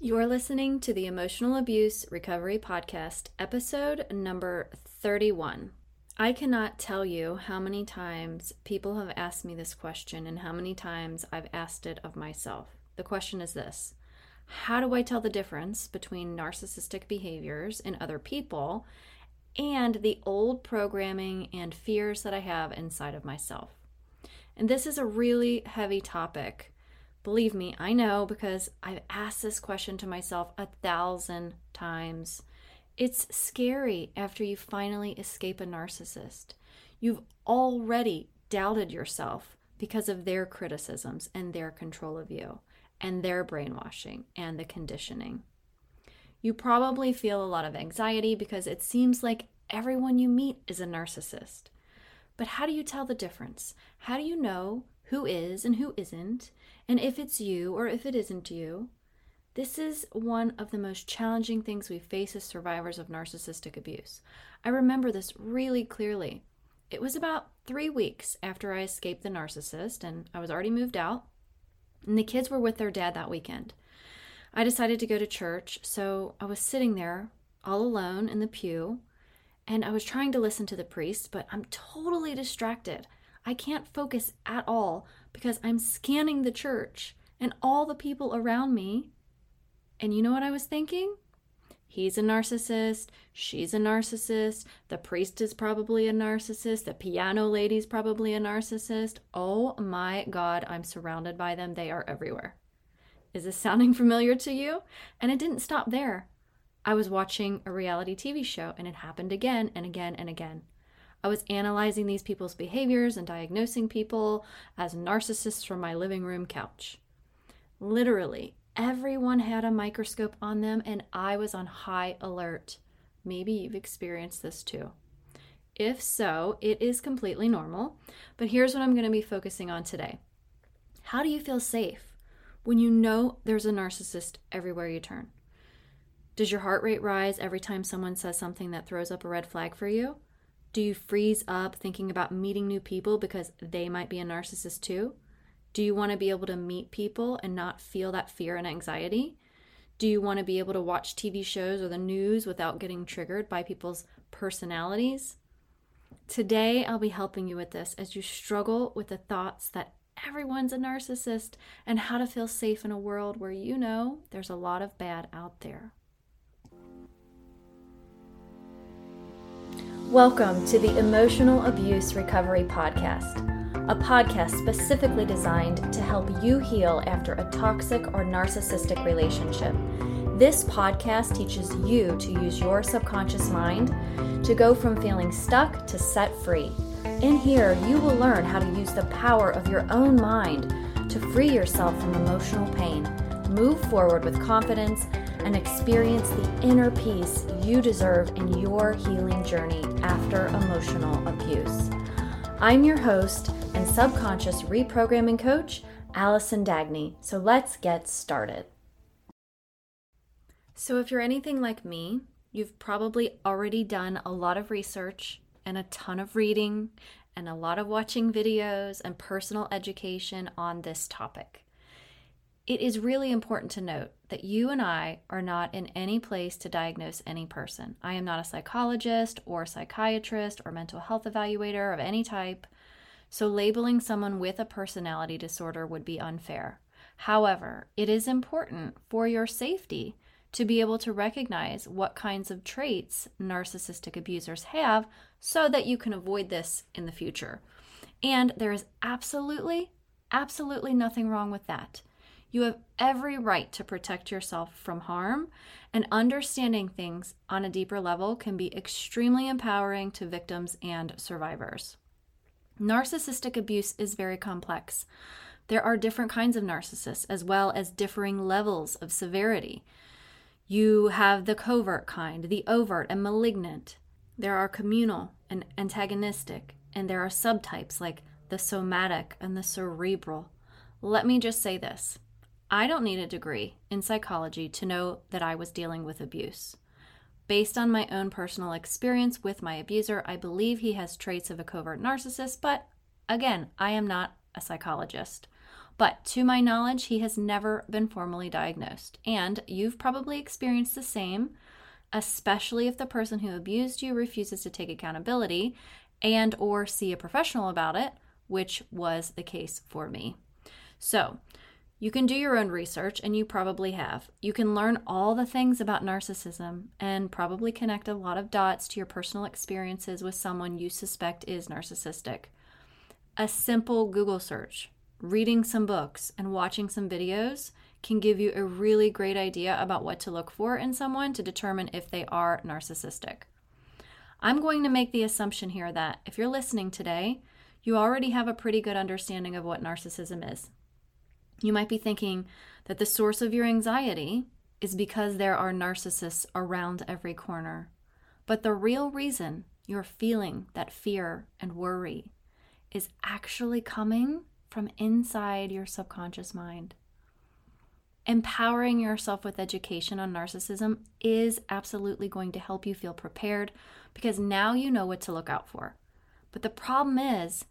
You're listening to the Emotional Abuse Recovery Podcast, episode number 31. I cannot tell you how many times people have asked me this question and how many times I've asked it of myself. The question is this How do I tell the difference between narcissistic behaviors in other people and the old programming and fears that I have inside of myself? And this is a really heavy topic Believe me, I know because I've asked this question to myself a thousand times. It's scary after you finally escape a narcissist. You've already doubted yourself because of their criticisms and their control of you and their brainwashing and the conditioning. You probably feel a lot of anxiety because it seems like everyone you meet is a narcissist. But how do you tell the difference? How do you know who is and who isn't? And if it's you or if it isn't you. This is one of the most challenging things we face as survivors of narcissistic abuse. I remember this really clearly. It was about three weeks after I escaped the narcissist, and I was already moved out, and the kids were with their dad that weekend. I decided to go to church, so I was sitting there all alone in the pew, and I was trying to listen to the priest, but I'm totally distracted. I can't focus at all because I'm scanning the church and all the people around me. And you know what I was thinking? He's a narcissist. She's a narcissist. The priest is probably a narcissist. The piano lady's probably a narcissist. Oh my God, I'm surrounded by them. They are everywhere. Is this sounding familiar to you? And it didn't stop there. I was watching a reality TV show and it happened again and again and again. I was analyzing these people's behaviors and diagnosing people as narcissists from my living room couch. Literally, everyone had a microscope on them, and I was on high alert. Maybe you've experienced this too. If so, it is completely normal, but here's what I'm going to be focusing on today. How do you feel safe when you know there's a narcissist everywhere you turn? Does your heart rate rise every time someone says something that throws up a red flag for you? Do you freeze up thinking about meeting new people because they might be a narcissist too? Do you want to be able to meet people and not feel that fear and anxiety? Do you want to be able to watch TV shows or the news without getting triggered by people's personalities? Today, I'll be helping you with this as you struggle with the thoughts that everyone's a narcissist and how to feel safe in a world where you know there's a lot of bad out there. Welcome to the Emotional Abuse Recovery Podcast, a podcast specifically designed to help you heal after a toxic or narcissistic relationship. This podcast teaches you to use your subconscious mind to go from feeling stuck to set free. In here, you will learn how to use the power of your own mind to free yourself from emotional pain, move forward with confidence, and experience the inner peace you deserve in your healing journey after emotional abuse. I'm your host and subconscious reprogramming coach, Allison Dagney. So let's get started. So, if you're anything like me, you've probably already done a lot of research and a ton of reading and a lot of watching videos and personal education on this topic. It is really important to note that you and I are not in any place to diagnose any person. I am not a psychologist or psychiatrist or mental health evaluator of any type, so labeling someone with a personality disorder would be unfair. However, it is important for your safety to be able to recognize what kinds of traits narcissistic abusers have so that you can avoid this in the future. And there is absolutely, absolutely nothing wrong with that. You have every right to protect yourself from harm, and understanding things on a deeper level can be extremely empowering to victims and survivors. Narcissistic abuse is very complex. There are different kinds of narcissists, as well as differing levels of severity. You have the covert kind, the overt, and malignant. There are communal and antagonistic, and there are subtypes like the somatic and the cerebral. Let me just say this I don't need a degree in psychology to know that I was dealing with abuse. Based on my own personal experience with my abuser, I believe he has traits of a covert narcissist, but again, I am not a psychologist. But to my knowledge, he has never been formally diagnosed. And you've probably experienced the same, especially if the person who abused you refuses to take accountability and or see a professional about it, which was the case for me. So, you can do your own research, and you probably have. You can learn all the things about narcissism and probably connect a lot of dots to your personal experiences with someone you suspect is narcissistic. A simple Google search, reading some books, and watching some videos can give you a really great idea about what to look for in someone to determine if they are narcissistic. I'm going to make the assumption here that if you're listening today, you already have a pretty good understanding of what narcissism is. You might be thinking that the source of your anxiety is because there are narcissists around every corner. But the real reason you're feeling that fear and worry is actually coming from inside your subconscious mind. Empowering yourself with education on narcissism is absolutely going to help you feel prepared because now you know what to look out for. But the problem is,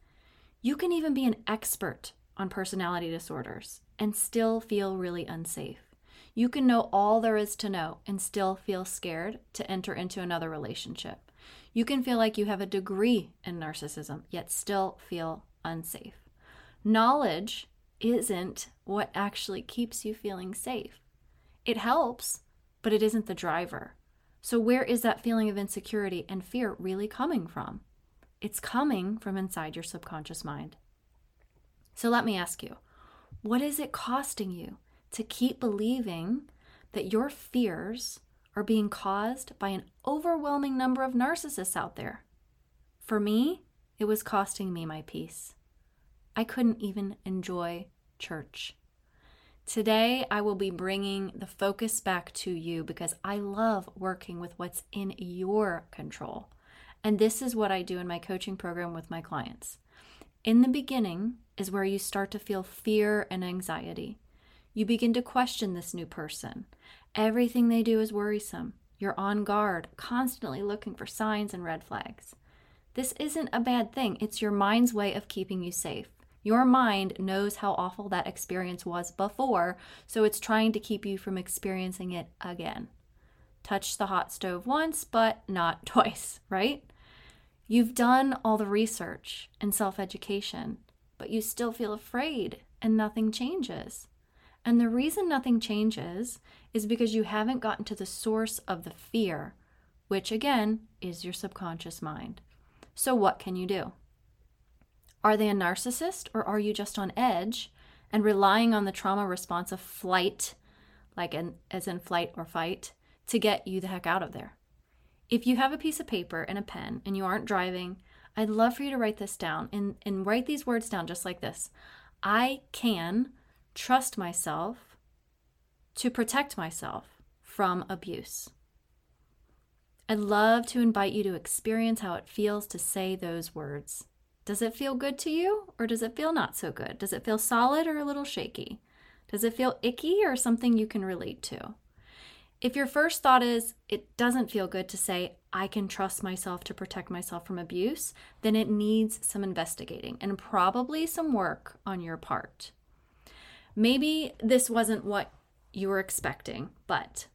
you can even be an expert on personality disorders and still feel really unsafe. You can know all there is to know and still feel scared to enter into another relationship. You can feel like you have a degree in narcissism, yet still feel unsafe. Knowledge isn't what actually keeps you feeling safe. It helps, but it isn't the driver. So, where is that feeling of insecurity and fear really coming from? It's coming from inside your subconscious mind. So let me ask you what is it costing you to keep believing that your fears are being caused by an overwhelming number of narcissists out there? For me, it was costing me my peace. I couldn't even enjoy church. Today, I will be bringing the focus back to you because I love working with what's in your control. And this is what I do in my coaching program with my clients. In the beginning is where you start to feel fear and anxiety. You begin to question this new person. Everything they do is worrisome. You're on guard, constantly looking for signs and red flags. This isn't a bad thing, it's your mind's way of keeping you safe. Your mind knows how awful that experience was before, so it's trying to keep you from experiencing it again. Touch the hot stove once, but not twice, right? You've done all the research and self education, but you still feel afraid and nothing changes. And the reason nothing changes is because you haven't gotten to the source of the fear, which again is your subconscious mind. So, what can you do? Are they a narcissist or are you just on edge and relying on the trauma response of flight, like in, as in flight or fight, to get you the heck out of there? If you have a piece of paper and a pen and you aren't driving, I'd love for you to write this down and, and write these words down just like this. I can trust myself to protect myself from abuse. I'd love to invite you to experience how it feels to say those words. Does it feel good to you or does it feel not so good? Does it feel solid or a little shaky? Does it feel icky or something you can relate to? If your first thought is, it doesn't feel good to say, I can trust myself to protect myself from abuse, then it needs some investigating and probably some work on your part. Maybe this wasn't what you were expecting, but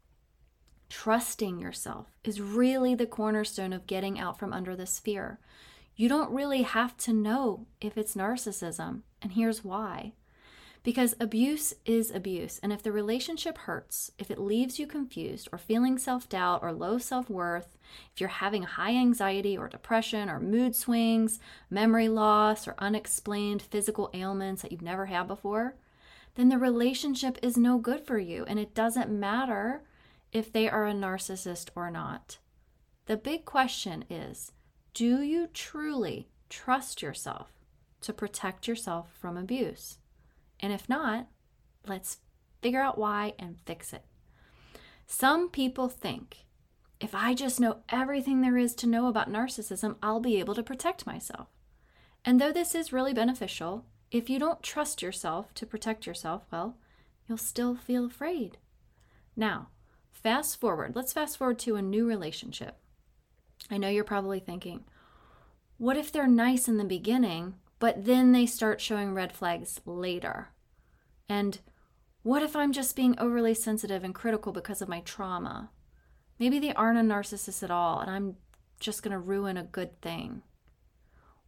trusting yourself is really the cornerstone of getting out from under this fear. You don't really have to know if it's narcissism, and here's why. Because abuse is abuse. And if the relationship hurts, if it leaves you confused or feeling self doubt or low self worth, if you're having high anxiety or depression or mood swings, memory loss, or unexplained physical ailments that you've never had before, then the relationship is no good for you. And it doesn't matter if they are a narcissist or not. The big question is do you truly trust yourself to protect yourself from abuse? And if not, let's figure out why and fix it. Some people think if I just know everything there is to know about narcissism, I'll be able to protect myself. And though this is really beneficial, if you don't trust yourself to protect yourself, well, you'll still feel afraid. Now, fast forward. Let's fast forward to a new relationship. I know you're probably thinking, what if they're nice in the beginning, but then they start showing red flags later. And what if I'm just being overly sensitive and critical because of my trauma? Maybe they aren't a narcissist at all, and I'm just going to ruin a good thing.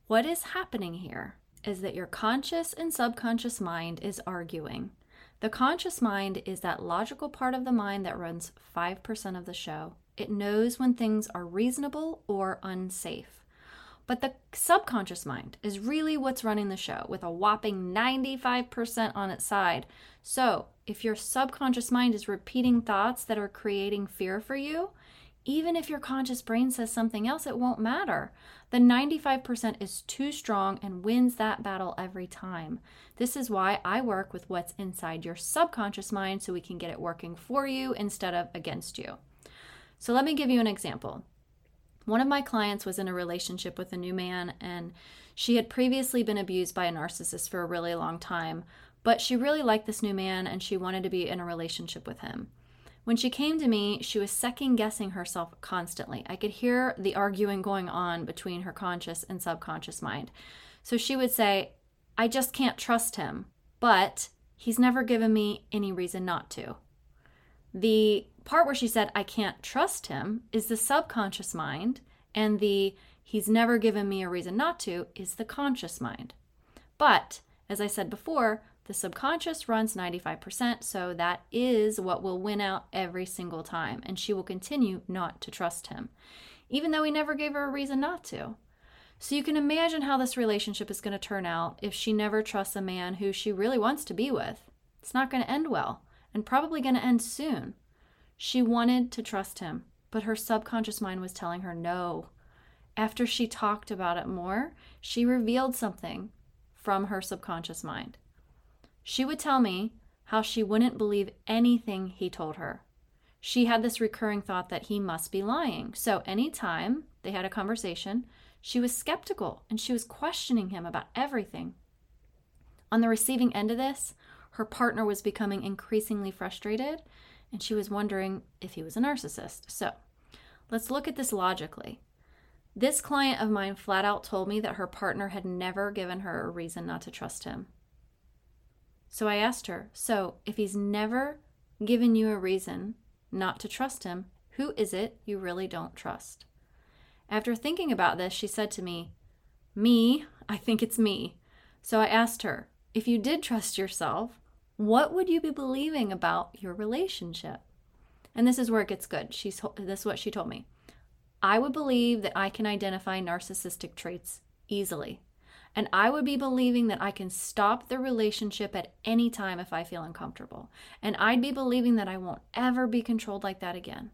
What is happening here is that your conscious and subconscious mind is arguing. The conscious mind is that logical part of the mind that runs 5% of the show. It knows when things are reasonable or unsafe. But the subconscious mind is really what's running the show with a whopping 95% on its side. So, if your subconscious mind is repeating thoughts that are creating fear for you, even if your conscious brain says something else, it won't matter. The 95% is too strong and wins that battle every time. This is why I work with what's inside your subconscious mind so we can get it working for you instead of against you. So, let me give you an example. One of my clients was in a relationship with a new man, and she had previously been abused by a narcissist for a really long time, but she really liked this new man and she wanted to be in a relationship with him. When she came to me, she was second guessing herself constantly. I could hear the arguing going on between her conscious and subconscious mind. So she would say, I just can't trust him, but he's never given me any reason not to. The part where she said, I can't trust him, is the subconscious mind, and the he's never given me a reason not to is the conscious mind. But, as I said before, the subconscious runs 95%, so that is what will win out every single time, and she will continue not to trust him, even though he never gave her a reason not to. So you can imagine how this relationship is going to turn out if she never trusts a man who she really wants to be with. It's not going to end well, and probably going to end soon. She wanted to trust him, but her subconscious mind was telling her no. After she talked about it more, she revealed something from her subconscious mind. She would tell me how she wouldn't believe anything he told her. She had this recurring thought that he must be lying. So, anytime they had a conversation, she was skeptical and she was questioning him about everything. On the receiving end of this, her partner was becoming increasingly frustrated and she was wondering if he was a narcissist. So let's look at this logically. This client of mine flat out told me that her partner had never given her a reason not to trust him. So I asked her, So if he's never given you a reason not to trust him, who is it you really don't trust? After thinking about this, she said to me, Me, I think it's me. So I asked her, If you did trust yourself, what would you be believing about your relationship? And this is where it gets good. She's this is what she told me. I would believe that I can identify narcissistic traits easily. And I would be believing that I can stop the relationship at any time if I feel uncomfortable. And I'd be believing that I won't ever be controlled like that again.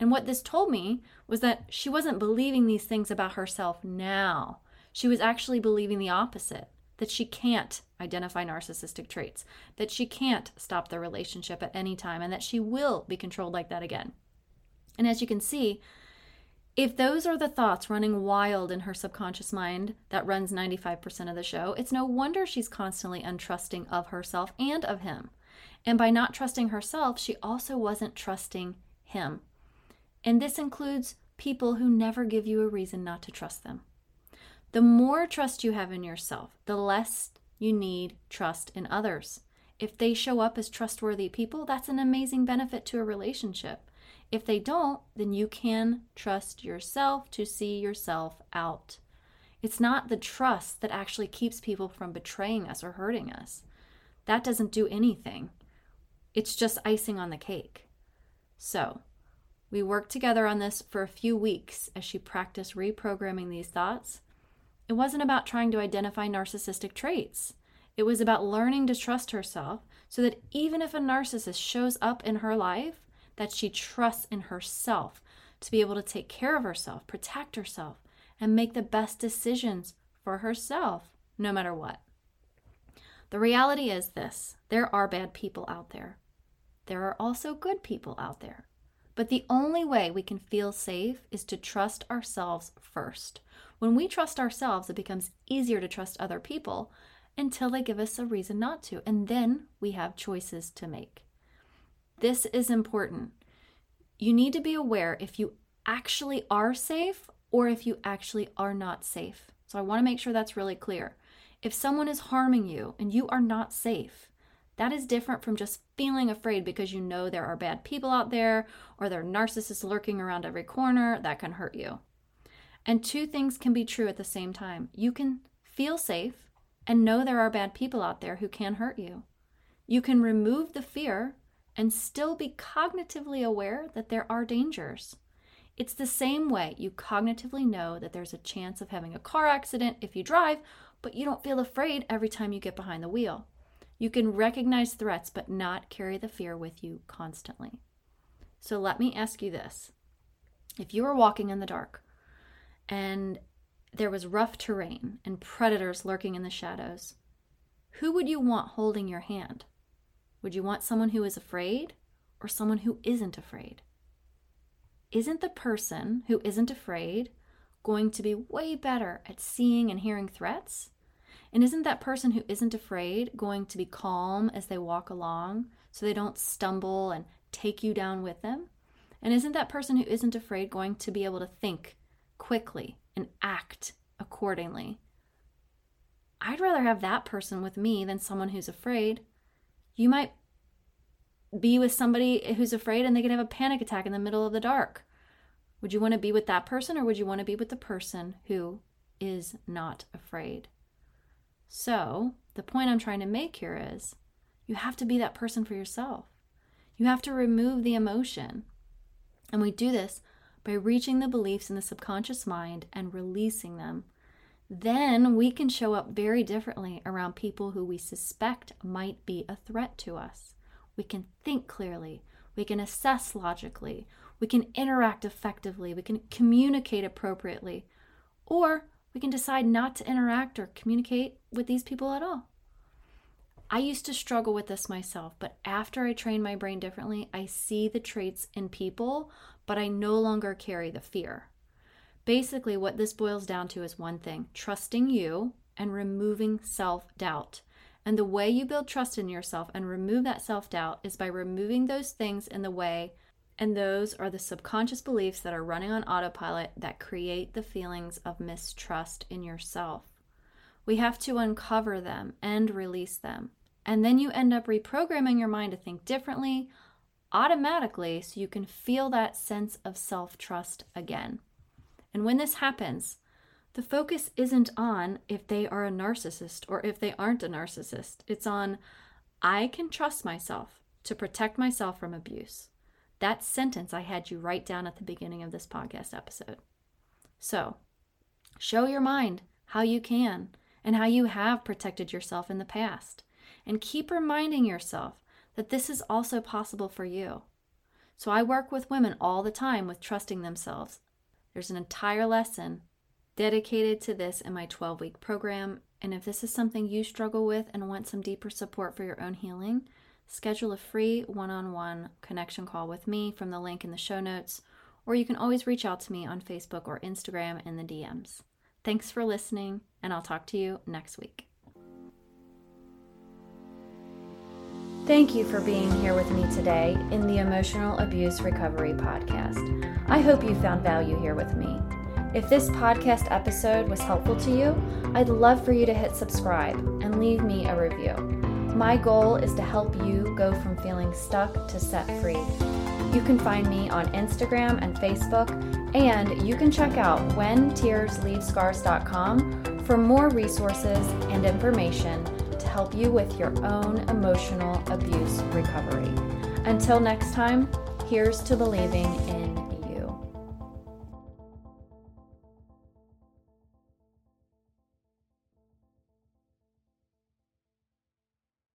And what this told me was that she wasn't believing these things about herself now. She was actually believing the opposite that she can't identify narcissistic traits, that she can't stop the relationship at any time, and that she will be controlled like that again. And as you can see, if those are the thoughts running wild in her subconscious mind that runs 95% of the show, it's no wonder she's constantly untrusting of herself and of him. And by not trusting herself, she also wasn't trusting him. And this includes people who never give you a reason not to trust them. The more trust you have in yourself, the less you need trust in others. If they show up as trustworthy people, that's an amazing benefit to a relationship. If they don't, then you can trust yourself to see yourself out. It's not the trust that actually keeps people from betraying us or hurting us. That doesn't do anything. It's just icing on the cake. So, we worked together on this for a few weeks as she practiced reprogramming these thoughts it wasn't about trying to identify narcissistic traits. It was about learning to trust herself so that even if a narcissist shows up in her life, that she trusts in herself to be able to take care of herself, protect herself, and make the best decisions for herself, no matter what. The reality is this there are bad people out there. There are also good people out there. But the only way we can feel safe is to trust ourselves first. When we trust ourselves, it becomes easier to trust other people until they give us a reason not to. And then we have choices to make. This is important. You need to be aware if you actually are safe or if you actually are not safe. So I want to make sure that's really clear. If someone is harming you and you are not safe, That is different from just feeling afraid because you know there are bad people out there or there are narcissists lurking around every corner that can hurt you. And two things can be true at the same time. You can feel safe and know there are bad people out there who can hurt you. You can remove the fear and still be cognitively aware that there are dangers. It's the same way you cognitively know that there's a chance of having a car accident if you drive, but you don't feel afraid every time you get behind the wheel. You can recognize threats but not carry the fear with you constantly. So let me ask you this. If you were walking in the dark and there was rough terrain and predators lurking in the shadows, who would you want holding your hand? Would you want someone who is afraid or someone who isn't afraid? Isn't the person who isn't afraid going to be way better at seeing and hearing threats? And isn't that person who isn't afraid going to be calm as they walk along so they don't stumble and take you down with them? And isn't that person who isn't afraid going to be able to think quickly and act accordingly? I'd rather have that person with me than someone who's afraid. You might be with somebody who's afraid and they could have a panic attack in the middle of the dark. Would you want to be with that person or would you want to be with the person who is not afraid? So, the point I'm trying to make here is you have to be that person for yourself. You have to remove the emotion. And we do this by reaching the beliefs in the subconscious mind and releasing them. Then we can show up very differently around people who we suspect might be a threat to us. We can think clearly, we can assess logically, we can interact effectively, we can communicate appropriately, or we can decide not to interact or communicate with these people at all. I used to struggle with this myself, but after I trained my brain differently, I see the traits in people, but I no longer carry the fear. Basically, what this boils down to is one thing trusting you and removing self doubt. And the way you build trust in yourself and remove that self doubt is by removing those things in the way and those are the subconscious beliefs that are running on autopilot that create the feelings of mistrust in yourself. We have to uncover them and release them. And then you end up reprogramming your mind to think differently automatically so you can feel that sense of self trust again. And when this happens, the focus isn't on if they are a narcissist or if they aren't a narcissist. It's on, I can trust myself to protect myself from abuse. That sentence I had you write down at the beginning of this podcast episode. So, show your mind how you can and how you have protected yourself in the past. And keep reminding yourself that this is also possible for you. So, I work with women all the time with trusting themselves. There's an entire lesson dedicated to this in my 12 week program. And if this is something you struggle with and want some deeper support for your own healing, schedule a free one on one connection call with me from the link in the show notes, or you can always reach out to me on Facebook or Instagram in the DMs. Thanks for listening, and I'll talk to you next week. Thank you for being here with me today in the Emotional Abuse Recovery Podcast. I hope you found value here with me. If this podcast episode was helpful to you, I'd love for you to hit subscribe and leave me a review. My goal is to help you go from feeling stuck to set free. You can find me on Instagram and Facebook, and you can check out whentearsleavescars.com for more resources and information help you with your own emotional abuse recovery. Until next time, here's to believing in